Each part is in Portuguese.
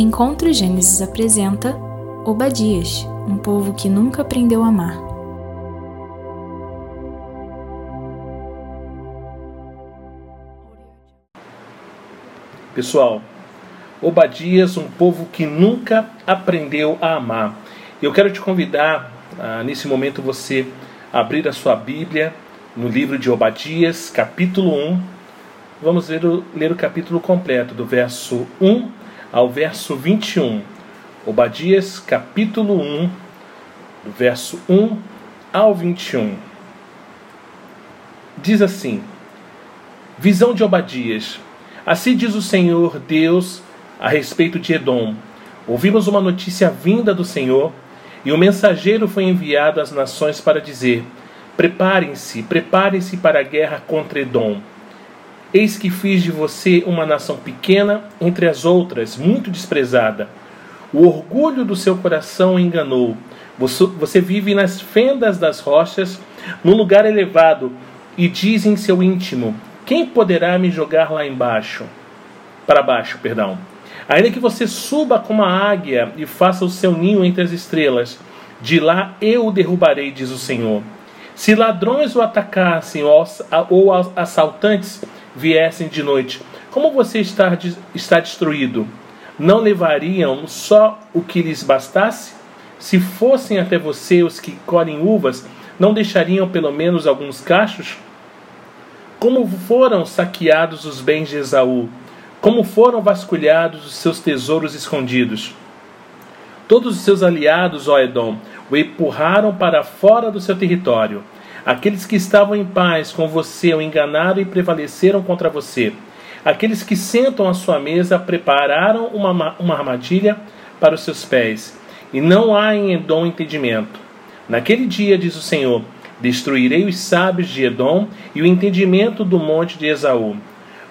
Encontro Gênesis apresenta Obadias, um povo que nunca aprendeu a amar. Pessoal, Obadias, um povo que nunca aprendeu a amar. Eu quero te convidar, ah, nesse momento, você abrir a sua Bíblia no livro de Obadias, capítulo 1. Vamos ler o, ler o capítulo completo, do verso 1 ao verso 21. Obadias, capítulo 1, do verso 1 ao 21. Diz assim: Visão de Obadias. Assim diz o Senhor Deus a respeito de Edom. Ouvimos uma notícia vinda do Senhor, e o mensageiro foi enviado às nações para dizer: Preparem-se, preparem-se para a guerra contra Edom. Eis que fiz de você uma nação pequena entre as outras, muito desprezada. O orgulho do seu coração enganou. Você vive nas fendas das rochas, num lugar elevado, e diz em seu íntimo: Quem poderá me jogar lá embaixo? Para baixo, perdão. Ainda que você suba como a águia e faça o seu ninho entre as estrelas, de lá eu o derrubarei, diz o Senhor. Se ladrões o atacassem ou assaltantes viessem de noite, como você está, está destruído? Não levariam só o que lhes bastasse? Se fossem até você os que colhem uvas, não deixariam pelo menos alguns cachos? Como foram saqueados os bens de Esaú? Como foram vasculhados os seus tesouros escondidos? Todos os seus aliados, ó Edom, o empurraram para fora do seu território. Aqueles que estavam em paz com você o enganaram e prevaleceram contra você. Aqueles que sentam à sua mesa prepararam uma, uma armadilha para os seus pés. E não há em Edom entendimento. Naquele dia, diz o Senhor, destruirei os sábios de Edom e o entendimento do monte de Esaú.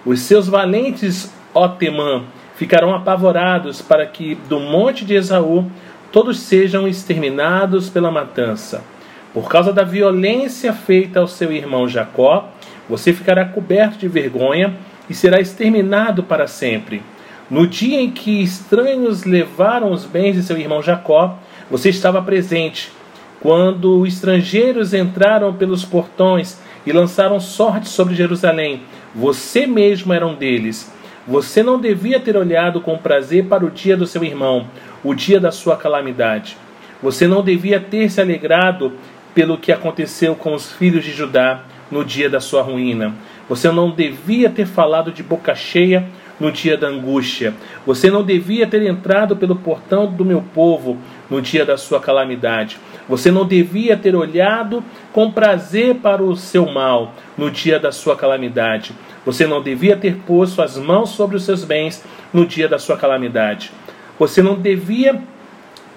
Os seus valentes, ó Temã, ficarão apavorados para que do monte de Esaú todos sejam exterminados pela matança. Por causa da violência feita ao seu irmão Jacó, você ficará coberto de vergonha e será exterminado para sempre. No dia em que estranhos levaram os bens de seu irmão Jacó, você estava presente. Quando estrangeiros entraram pelos portões e lançaram sorte sobre Jerusalém, você mesmo era um deles. Você não devia ter olhado com prazer para o dia do seu irmão, o dia da sua calamidade. Você não devia ter se alegrado pelo que aconteceu com os filhos de Judá no dia da sua ruína. Você não devia ter falado de boca cheia no dia da angústia. Você não devia ter entrado pelo portão do meu povo no dia da sua calamidade. Você não devia ter olhado com prazer para o seu mal no dia da sua calamidade. Você não devia ter posto as mãos sobre os seus bens no dia da sua calamidade. Você não devia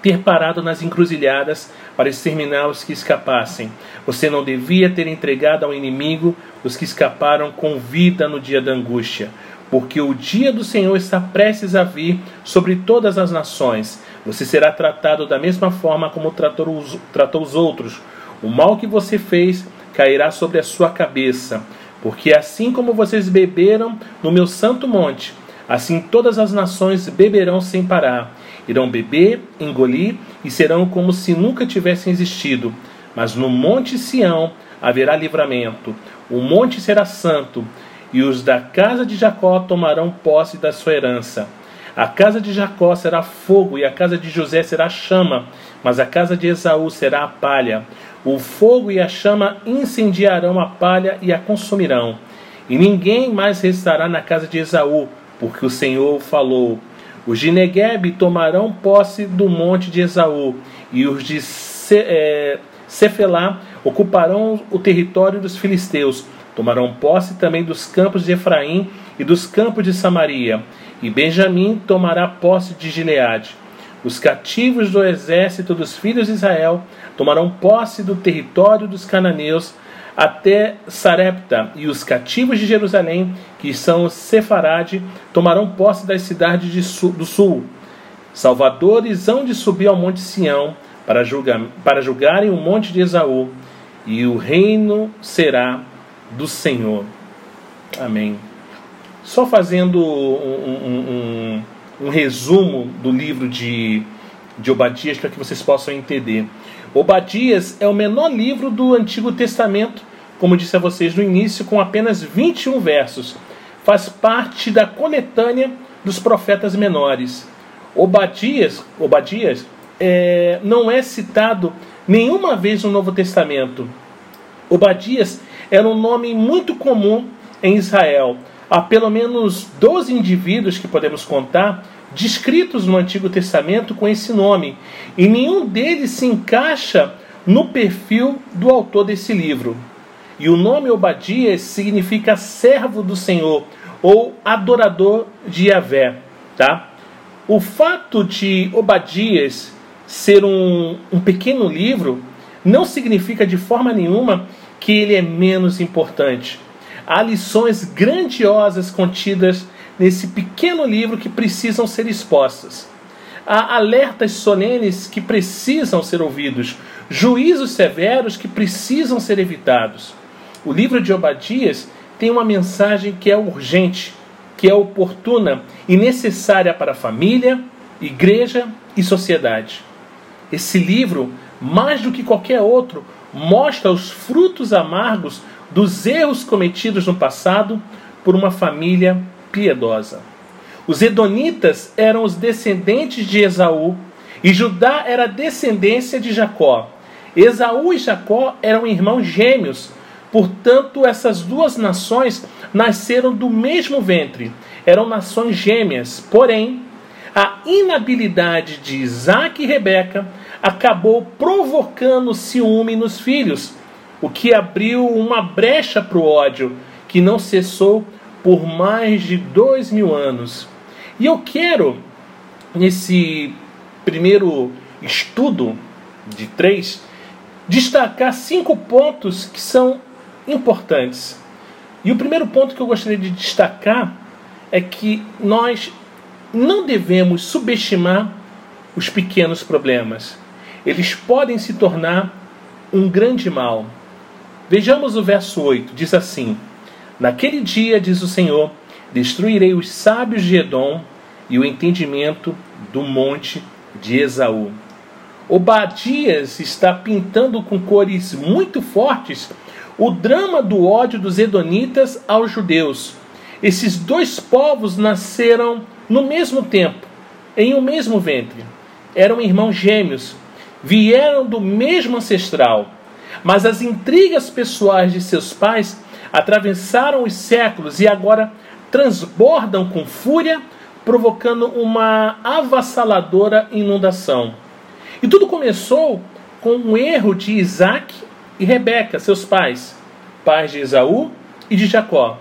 ter parado nas encruzilhadas para exterminar os que escapassem. Você não devia ter entregado ao inimigo os que escaparam com vida no dia da angústia, porque o dia do Senhor está prestes a vir sobre todas as nações. Você será tratado da mesma forma como tratou os, tratou os outros. O mal que você fez cairá sobre a sua cabeça, porque assim como vocês beberam no meu santo monte, Assim todas as nações beberão sem parar. Irão beber, engolir e serão como se nunca tivessem existido. Mas no monte Sião haverá livramento. O monte será santo, e os da casa de Jacó tomarão posse da sua herança. A casa de Jacó será fogo, e a casa de José será chama, mas a casa de Esaú será a palha. O fogo e a chama incendiarão a palha e a consumirão. E ninguém mais restará na casa de Esaú, porque o Senhor falou: Os de Negueb tomarão posse do monte de Esaú, e os de Ce, é, Cefelá ocuparão o território dos filisteus. Tomarão posse também dos campos de Efraim e dos campos de Samaria. E Benjamim tomará posse de Gileade. Os cativos do exército dos filhos de Israel tomarão posse do território dos cananeus até Sarepta, e os cativos de Jerusalém, que são Sefarade, tomarão posse das cidades sul, do sul. Salvadores hão de subir ao monte Sião para, julgar, para julgarem o monte de Esaú, e o reino será do Senhor. Amém. Só fazendo um, um, um, um resumo do livro de, de Obadias para que vocês possam entender. Obadias é o menor livro do Antigo Testamento, como disse a vocês no início, com apenas 21 versos. Faz parte da coletânea dos profetas menores. Obadias, Obadias é, não é citado nenhuma vez no Novo Testamento. Obadias era um nome muito comum em Israel. Há pelo menos 12 indivíduos que podemos contar descritos no Antigo Testamento com esse nome, e nenhum deles se encaixa no perfil do autor desse livro. E o nome Obadias significa servo do Senhor ou adorador de Yahvé, tá? O fato de Obadias ser um, um pequeno livro não significa de forma nenhuma que ele é menos importante. Há lições grandiosas contidas nesse pequeno livro que precisam ser expostas. Há alertas solenes que precisam ser ouvidos, juízos severos que precisam ser evitados. O livro de Obadias tem uma mensagem que é urgente, que é oportuna e necessária para a família, igreja e sociedade. Esse livro, mais do que qualquer outro, mostra os frutos amargos dos erros cometidos no passado por uma família piedosa. Os Edonitas eram os descendentes de Esaú e Judá era descendência de Jacó. Esaú e Jacó eram irmãos gêmeos, portanto, essas duas nações nasceram do mesmo ventre, eram nações gêmeas. Porém, a inabilidade de Isaac e Rebeca acabou provocando ciúme nos filhos, o que abriu uma brecha para o ódio que não cessou por mais de dois mil anos. E eu quero, nesse primeiro estudo de três, destacar cinco pontos que são importantes. E o primeiro ponto que eu gostaria de destacar é que nós não devemos subestimar os pequenos problemas. Eles podem se tornar um grande mal. Vejamos o verso 8: diz assim: Naquele dia, diz o Senhor, destruirei os sábios de Edom e o entendimento do monte de Esaú. Obadias está pintando com cores muito fortes o drama do ódio dos Edonitas aos judeus. Esses dois povos nasceram no mesmo tempo, em um mesmo ventre. Eram irmãos gêmeos, vieram do mesmo ancestral, mas as intrigas pessoais de seus pais atravessaram os séculos e agora transbordam com fúria, provocando uma avassaladora inundação. E tudo começou com um erro de Isaac e Rebeca, seus pais, pais de Esaú e de Jacó.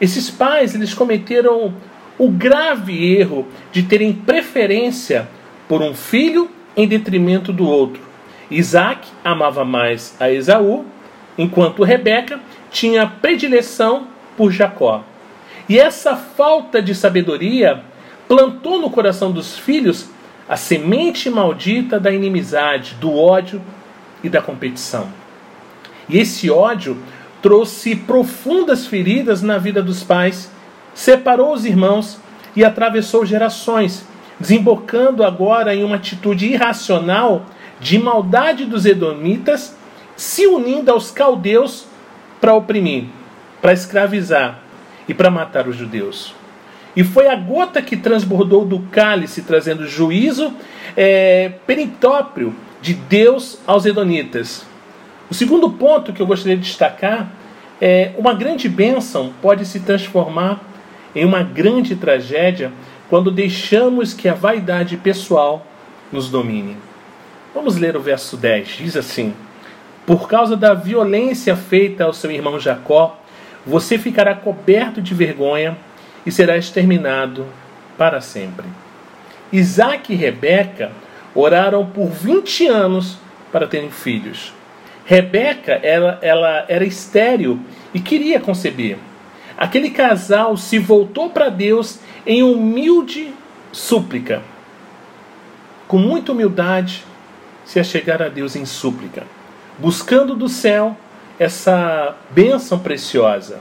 Esses pais eles cometeram o grave erro de terem preferência por um filho em detrimento do outro. Isaac amava mais a Esaú, enquanto Rebeca tinha predileção por Jacó. E essa falta de sabedoria plantou no coração dos filhos a semente maldita da inimizade, do ódio e da competição. E esse ódio trouxe profundas feridas na vida dos pais, separou os irmãos e atravessou gerações, desembocando agora em uma atitude irracional de maldade dos edomitas, se unindo aos caldeus para oprimir, para escravizar e para matar os judeus. E foi a gota que transbordou do cálice, trazendo juízo é, peritóprio de Deus aos edonitas. O segundo ponto que eu gostaria de destacar é uma grande bênção pode se transformar em uma grande tragédia quando deixamos que a vaidade pessoal nos domine. Vamos ler o verso 10. Diz assim: por causa da violência feita ao seu irmão Jacó, você ficará coberto de vergonha e será exterminado para sempre. Isaac e Rebeca oraram por 20 anos para terem filhos. Rebeca ela, ela era estéril e queria conceber. Aquele casal se voltou para Deus em humilde súplica. Com muita humildade, se achegar a Deus em súplica buscando do céu essa bênção preciosa.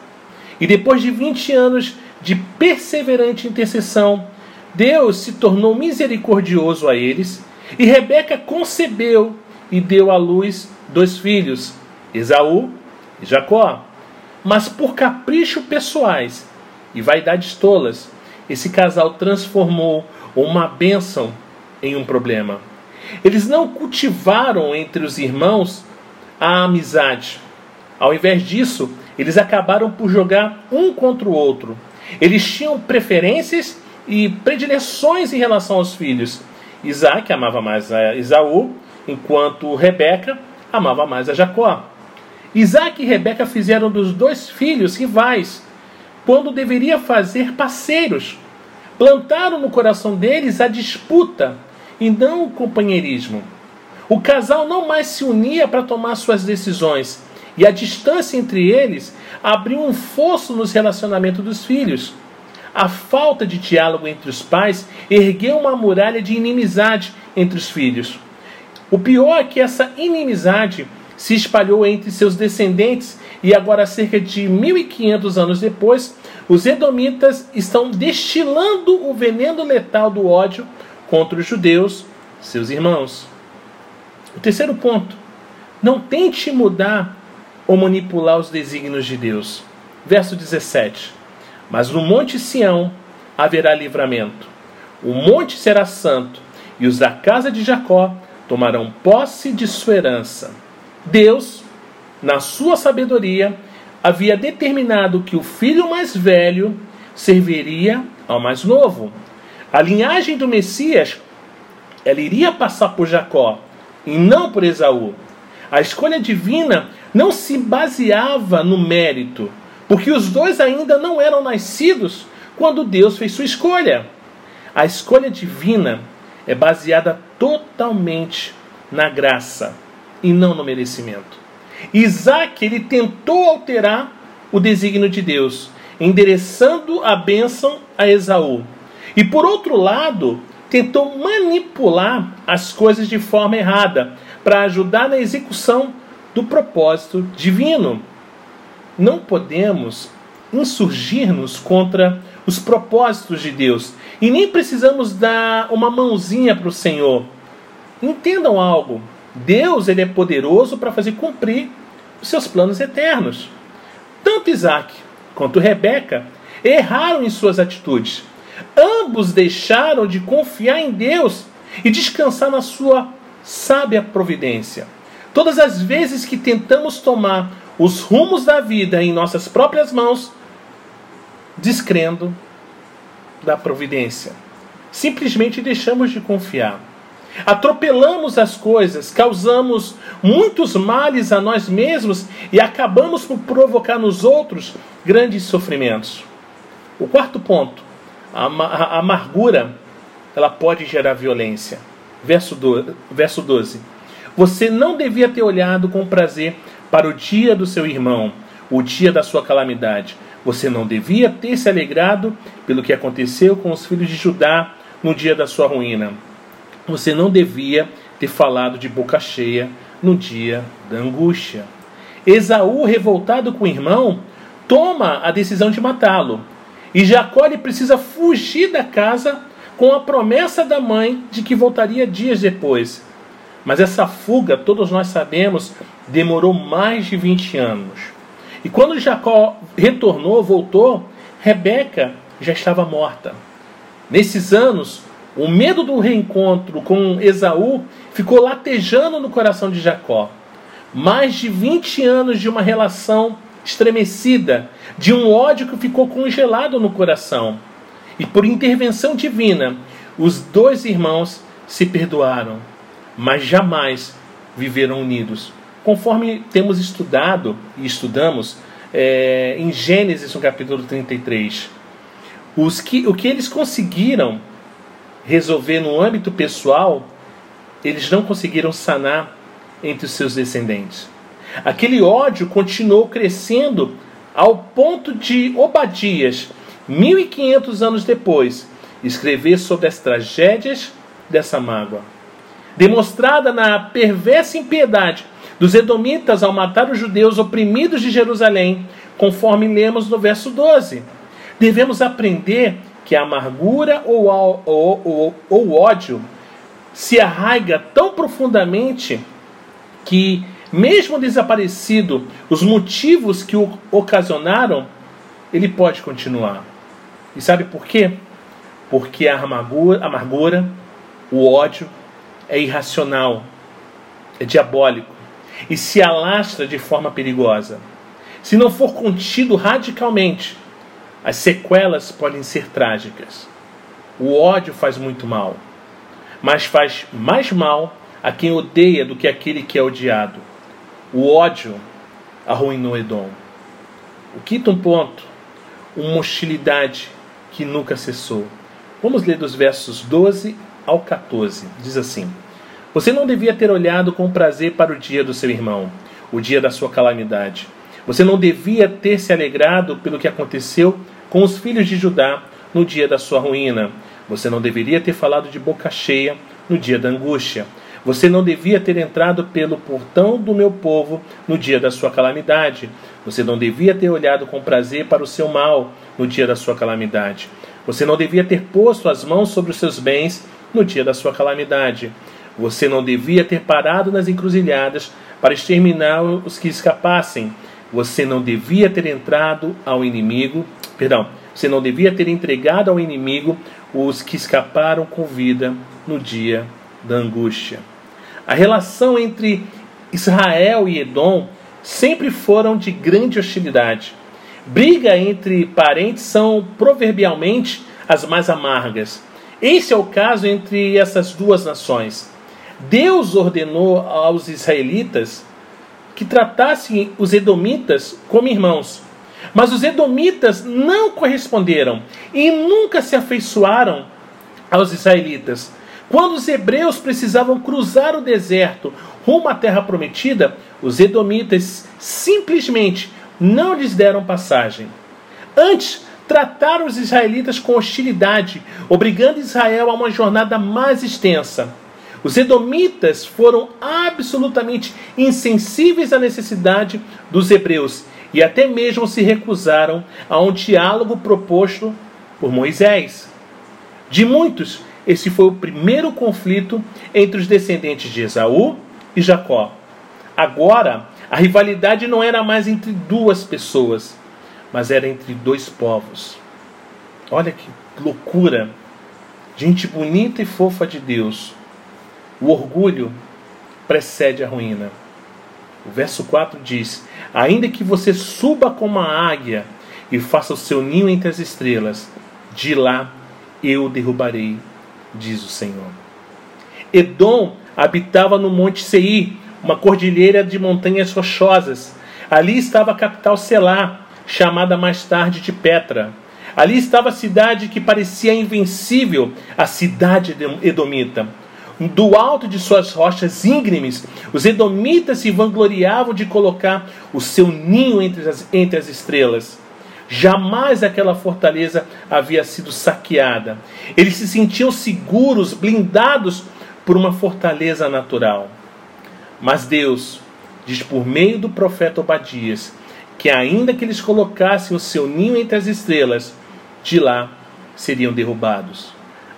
E depois de 20 anos de perseverante intercessão, Deus se tornou misericordioso a eles e Rebeca concebeu e deu à luz dois filhos, Esaú e Jacó. Mas por capricho pessoais e vaidades tolas, esse casal transformou uma bênção em um problema. Eles não cultivaram entre os irmãos a amizade. Ao invés disso, eles acabaram por jogar um contra o outro. Eles tinham preferências e predileções em relação aos filhos. Isaac amava mais a Esaú, enquanto Rebeca amava mais a Jacó. Isaac e Rebeca fizeram dos dois filhos rivais, quando deveria fazer parceiros. Plantaram no coração deles a disputa e não o companheirismo. O casal não mais se unia para tomar suas decisões, e a distância entre eles abriu um fosso nos relacionamentos dos filhos. A falta de diálogo entre os pais ergueu uma muralha de inimizade entre os filhos. O pior é que essa inimizade se espalhou entre seus descendentes e agora, cerca de 1500 anos depois, os edomitas estão destilando o veneno letal do ódio contra os judeus, seus irmãos. O terceiro ponto: não tente mudar ou manipular os desígnios de Deus. Verso 17: Mas no monte Sião haverá livramento. O monte será santo, e os da casa de Jacó tomarão posse de sua herança. Deus, na sua sabedoria, havia determinado que o filho mais velho serviria ao mais novo. A linhagem do Messias ela iria passar por Jacó e não por Esaú. A escolha divina não se baseava no mérito, porque os dois ainda não eram nascidos quando Deus fez sua escolha. A escolha divina é baseada totalmente na graça e não no merecimento. Isaac ele tentou alterar o desígnio de Deus, endereçando a bênção a Esaú. E por outro lado, tentou manipular as coisas de forma errada para ajudar na execução do propósito divino. Não podemos insurgir-nos contra os propósitos de Deus e nem precisamos dar uma mãozinha para o Senhor. Entendam algo: Deus ele é poderoso para fazer cumprir os seus planos eternos. Tanto Isaac quanto Rebeca erraram em suas atitudes. Ambos deixaram de confiar em Deus e descansar na sua sábia providência. Todas as vezes que tentamos tomar os rumos da vida em nossas próprias mãos, descrendo da providência, simplesmente deixamos de confiar. Atropelamos as coisas, causamos muitos males a nós mesmos e acabamos por provocar nos outros grandes sofrimentos. O quarto ponto, a, amargura, ela pode gerar violência. Verso, do, verso 12. Você não devia ter olhado com prazer para o dia do seu irmão, o dia da sua calamidade. Você não devia ter se alegrado pelo que aconteceu com os filhos de Judá no dia da sua ruína. Você não devia ter falado de boca cheia no dia da angústia. Esaú, revoltado com o irmão, toma a decisão de matá-lo. E Jacó precisa fugir da casa com a promessa da mãe de que voltaria dias depois. Mas essa fuga, todos nós sabemos, demorou mais de 20 anos. E quando Jacó retornou, voltou, Rebeca já estava morta. Nesses anos, o medo do reencontro com Esaú ficou latejando no coração de Jacó. Mais de 20 anos de uma relação estremecida, de um ódio que ficou congelado no coração. E por intervenção divina, os dois irmãos se perdoaram, mas jamais viveram unidos. Conforme temos estudado e estudamos é, em Gênesis, no capítulo 33, os que, o que eles conseguiram resolver no âmbito pessoal, eles não conseguiram sanar entre os seus descendentes. Aquele ódio continuou crescendo ao ponto de Obadias, 1500 anos depois, escrever sobre as tragédias dessa mágoa. Demonstrada na perversa impiedade dos edomitas ao matar os judeus oprimidos de Jerusalém, conforme lemos no verso 12. Devemos aprender que a amargura ou, ou, ou, ou ódio se arraiga tão profundamente que, mesmo desaparecido os motivos que o ocasionaram, ele pode continuar. E sabe por quê? Porque a amargura, a amargura o ódio é irracional, é diabólico e se alastra de forma perigosa. Se não for contido radicalmente, as sequelas podem ser trágicas. O ódio faz muito mal, mas faz mais mal a quem odeia do que aquele que é odiado. O ódio arruinou Edom. O quinto ponto, uma hostilidade que nunca cessou. Vamos ler dos versos 12 ao 14. Diz assim: Você não devia ter olhado com prazer para o dia do seu irmão, o dia da sua calamidade. Você não devia ter se alegrado pelo que aconteceu com os filhos de Judá no dia da sua ruína. Você não deveria ter falado de boca cheia no dia da angústia. Você não devia ter entrado pelo portão do meu povo no dia da sua calamidade. Você não devia ter olhado com prazer para o seu mal no dia da sua calamidade. Você não devia ter posto as mãos sobre os seus bens no dia da sua calamidade. Você não devia ter parado nas encruzilhadas para exterminar os que escapassem. Você não devia ter entrado ao inimigo, perdão, você não devia ter entregado ao inimigo os que escaparam com vida no dia da angústia. A relação entre Israel e Edom sempre foram de grande hostilidade. Briga entre parentes são proverbialmente as mais amargas. Esse é o caso entre essas duas nações. Deus ordenou aos israelitas que tratassem os edomitas como irmãos. Mas os edomitas não corresponderam e nunca se afeiçoaram aos israelitas. Quando os hebreus precisavam cruzar o deserto rumo à terra prometida, os edomitas simplesmente não lhes deram passagem. Antes, trataram os israelitas com hostilidade, obrigando Israel a uma jornada mais extensa. Os edomitas foram absolutamente insensíveis à necessidade dos hebreus e até mesmo se recusaram a um diálogo proposto por Moisés. De muitos, esse foi o primeiro conflito entre os descendentes de Esaú e Jacó. Agora, a rivalidade não era mais entre duas pessoas, mas era entre dois povos. Olha que loucura! Gente bonita e fofa de Deus. O orgulho precede a ruína. O verso 4 diz: Ainda que você suba como a águia e faça o seu ninho entre as estrelas, de lá eu derrubarei, diz o Senhor. Edom habitava no Monte Seir, uma cordilheira de montanhas rochosas. Ali estava a capital Selá, chamada mais tarde de Petra. Ali estava a cidade que parecia invencível, a cidade edomita. Do alto de suas rochas íngremes, os edomitas se vangloriavam de colocar o seu ninho entre as, entre as estrelas. Jamais aquela fortaleza havia sido saqueada. Eles se sentiam seguros, blindados por uma fortaleza natural. Mas Deus diz por meio do profeta Obadias que, ainda que eles colocassem o seu ninho entre as estrelas, de lá seriam derrubados.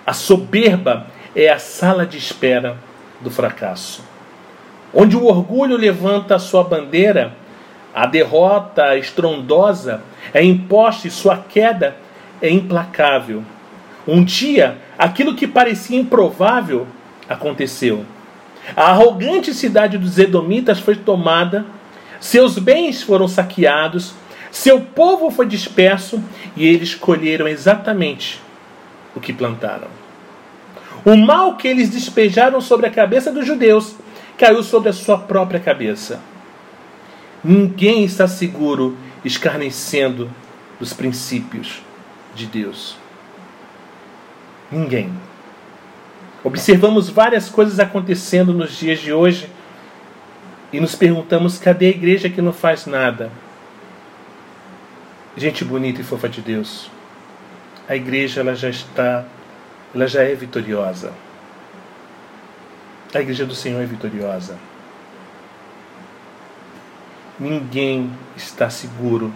A soberba é a sala de espera do fracasso. Onde o orgulho levanta a sua bandeira, a derrota estrondosa é imposta e sua queda é implacável. Um dia, aquilo que parecia improvável aconteceu. A arrogante cidade dos Edomitas foi tomada seus bens foram saqueados, seu povo foi disperso e eles colheram exatamente o que plantaram. O mal que eles despejaram sobre a cabeça dos judeus caiu sobre a sua própria cabeça. Ninguém está seguro escarnecendo dos princípios de Deus. Ninguém. Observamos várias coisas acontecendo nos dias de hoje e nos perguntamos: cadê a igreja que não faz nada? Gente bonita e fofa de Deus, a igreja ela já está, ela já é vitoriosa. A igreja do Senhor é vitoriosa. Ninguém está seguro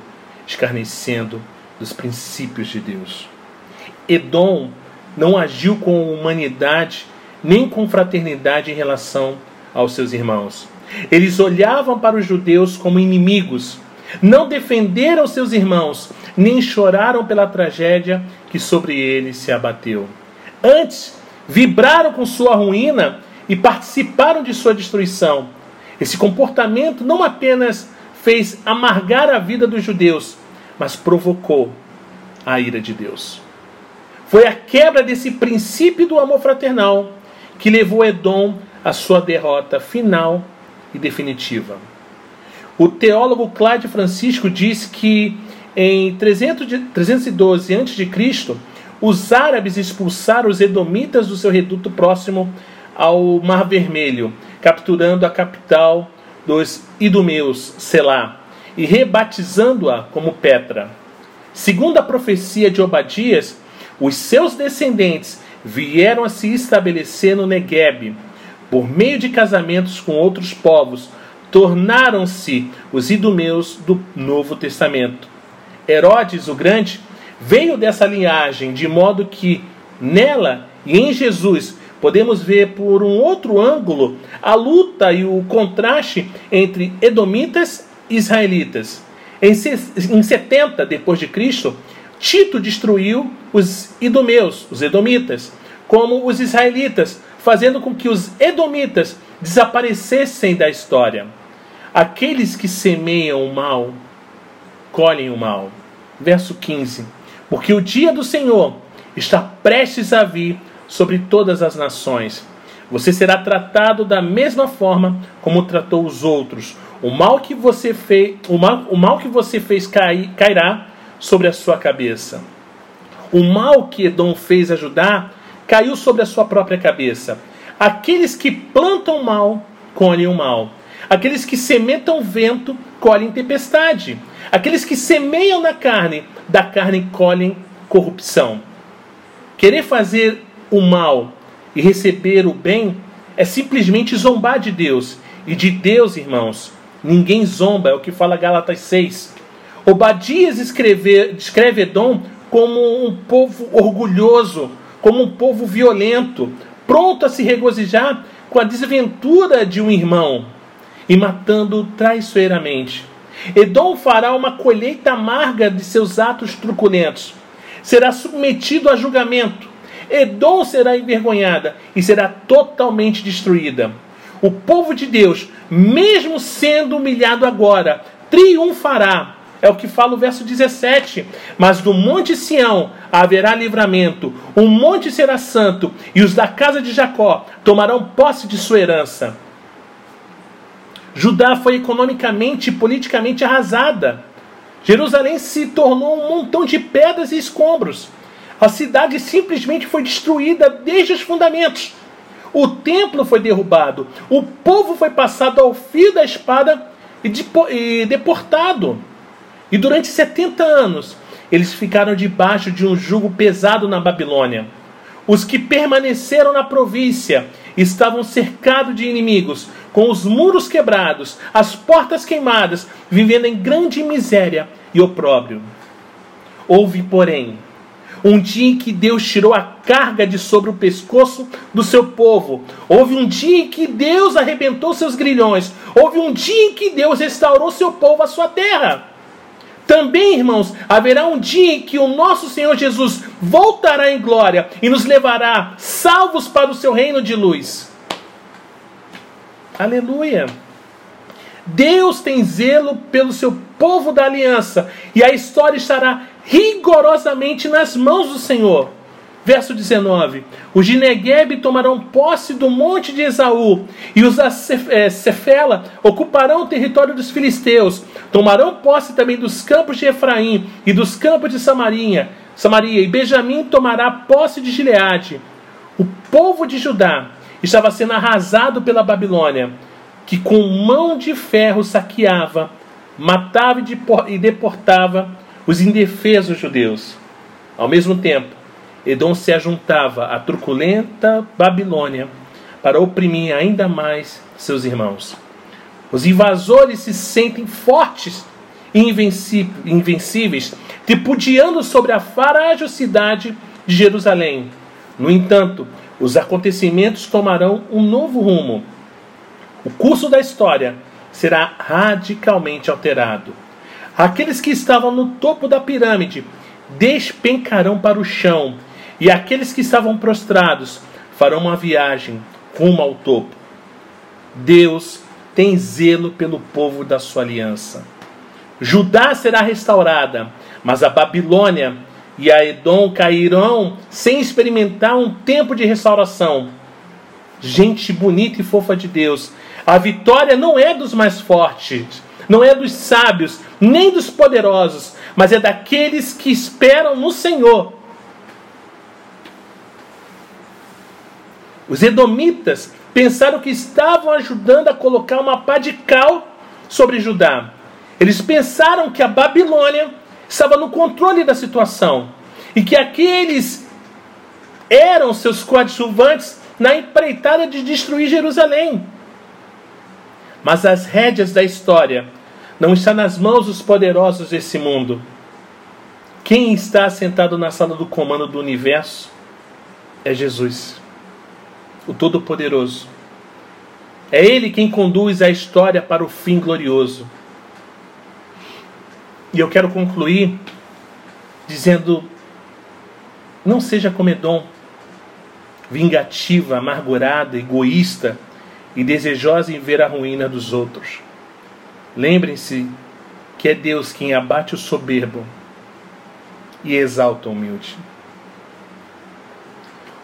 escarnecendo dos princípios de Deus. Edom não agiu com humanidade nem com fraternidade em relação aos seus irmãos. Eles olhavam para os judeus como inimigos, não defenderam seus irmãos, nem choraram pela tragédia que sobre eles se abateu. Antes, vibraram com sua ruína e participaram de sua destruição. Esse comportamento não apenas fez amargar a vida dos judeus, mas provocou a ira de Deus. Foi a quebra desse princípio do amor fraternal que levou Edom à sua derrota final e definitiva. O teólogo Cláudio Francisco diz que em 312 a.C., os árabes expulsaram os edomitas do seu reduto próximo ao Mar Vermelho, capturando a capital dos idumeus, Selá, e rebatizando-a como Petra. Segundo a profecia de Obadias, os seus descendentes vieram a se estabelecer no Negueb, por meio de casamentos com outros povos, tornaram-se os idumeus do Novo Testamento. Herodes o Grande veio dessa linhagem, de modo que nela e em Jesus podemos ver por um outro ângulo a luta e o contraste entre edomitas e israelitas. Em 70 depois de Cristo, Tito destruiu os idumeus, os edomitas, como os israelitas, fazendo com que os edomitas desaparecessem da história. Aqueles que semeiam o mal, colhem o mal. Verso 15: Porque o dia do Senhor está prestes a vir sobre todas as nações. Você será tratado da mesma forma como tratou os outros. O mal que você fez, o mal, o mal que você fez cair, cairá sobre a sua cabeça. O mal que Edom fez ajudar caiu sobre a sua própria cabeça. Aqueles que plantam mal, colhem o mal. Aqueles que sementam vento, colhem tempestade. Aqueles que semeiam na carne, da carne colhem corrupção. Querer fazer o mal e receber o bem é simplesmente zombar de Deus. E de Deus, irmãos, ninguém zomba, é o que fala Gálatas 6. Obadias escreve, descreve Edom como um povo orgulhoso, como um povo violento, pronto a se regozijar com a desventura de um irmão e matando traiçoeiramente. Edom fará uma colheita amarga de seus atos truculentos. Será submetido a julgamento. Edom será envergonhada e será totalmente destruída. O povo de Deus, mesmo sendo humilhado agora, triunfará é o que fala o verso 17. Mas do monte Sião haverá livramento, o monte será santo, e os da casa de Jacó tomarão posse de sua herança. Judá foi economicamente e politicamente arrasada. Jerusalém se tornou um montão de pedras e escombros. A cidade simplesmente foi destruída desde os fundamentos. O templo foi derrubado. O povo foi passado ao fio da espada e deportado. E durante 70 anos, eles ficaram debaixo de um jugo pesado na Babilônia. Os que permaneceram na província estavam cercados de inimigos, com os muros quebrados, as portas queimadas, vivendo em grande miséria e opróbrio. Houve, porém, um dia em que Deus tirou a carga de sobre o pescoço do seu povo. Houve um dia em que Deus arrebentou seus grilhões. Houve um dia em que Deus restaurou seu povo à sua terra. Também, irmãos, haverá um dia em que o nosso Senhor Jesus voltará em glória e nos levará salvos para o seu reino de luz. Aleluia! Deus tem zelo pelo seu povo da aliança e a história estará rigorosamente nas mãos do Senhor. Verso 19: Os de Negueb tomarão posse do monte de Esaú, e os da eh, Cefela ocuparão o território dos filisteus. Tomarão posse também dos campos de Efraim e dos campos de Samaria. Samaria e Benjamim tomará posse de Gileade. O povo de Judá estava sendo arrasado pela Babilônia, que com mão de ferro saqueava, matava e deportava os indefesos judeus. Ao mesmo tempo, Edom se ajuntava à truculenta Babilônia para oprimir ainda mais seus irmãos. Os invasores se sentem fortes e invencíveis, tripudiando sobre a frágil cidade de Jerusalém. No entanto, os acontecimentos tomarão um novo rumo. O curso da história será radicalmente alterado. Aqueles que estavam no topo da pirâmide despencarão para o chão, e aqueles que estavam prostrados farão uma viagem rumo ao topo. Deus tem zelo pelo povo da sua aliança. Judá será restaurada, mas a Babilônia e a Edom cairão sem experimentar um tempo de restauração. Gente bonita e fofa de Deus, a vitória não é dos mais fortes, não é dos sábios, nem dos poderosos, mas é daqueles que esperam no Senhor. Os edomitas pensaram que estavam ajudando a colocar uma pá de cal sobre Judá. Eles pensaram que a Babilônia estava no controle da situação e que aqueles eram seus coadjuvantes na empreitada de destruir Jerusalém. Mas as rédeas da história não estão nas mãos dos poderosos desse mundo. Quem está sentado na sala do comando do universo é Jesus, o Todo-Poderoso. É Ele quem conduz a história para o fim glorioso. E eu quero concluir dizendo: não seja como Edom, vingativa, amargurada, egoísta e desejosa em ver a ruína dos outros. Lembrem-se que é Deus quem abate o soberbo e exalta o humilde.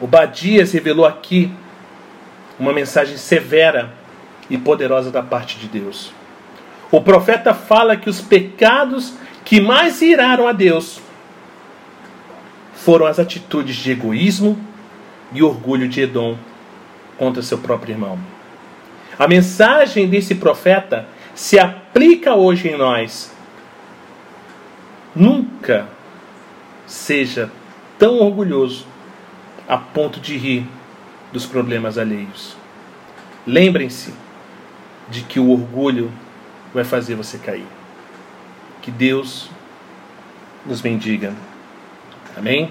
O Badias revelou aqui uma mensagem severa e poderosa da parte de Deus. O profeta fala que os pecados que mais iraram a Deus foram as atitudes de egoísmo e orgulho de Edom contra seu próprio irmão. A mensagem desse profeta se aplica hoje em nós. Nunca seja tão orgulhoso a ponto de rir dos problemas alheios. Lembrem-se de que o orgulho vai fazer você cair. Que Deus nos bendiga. Amém?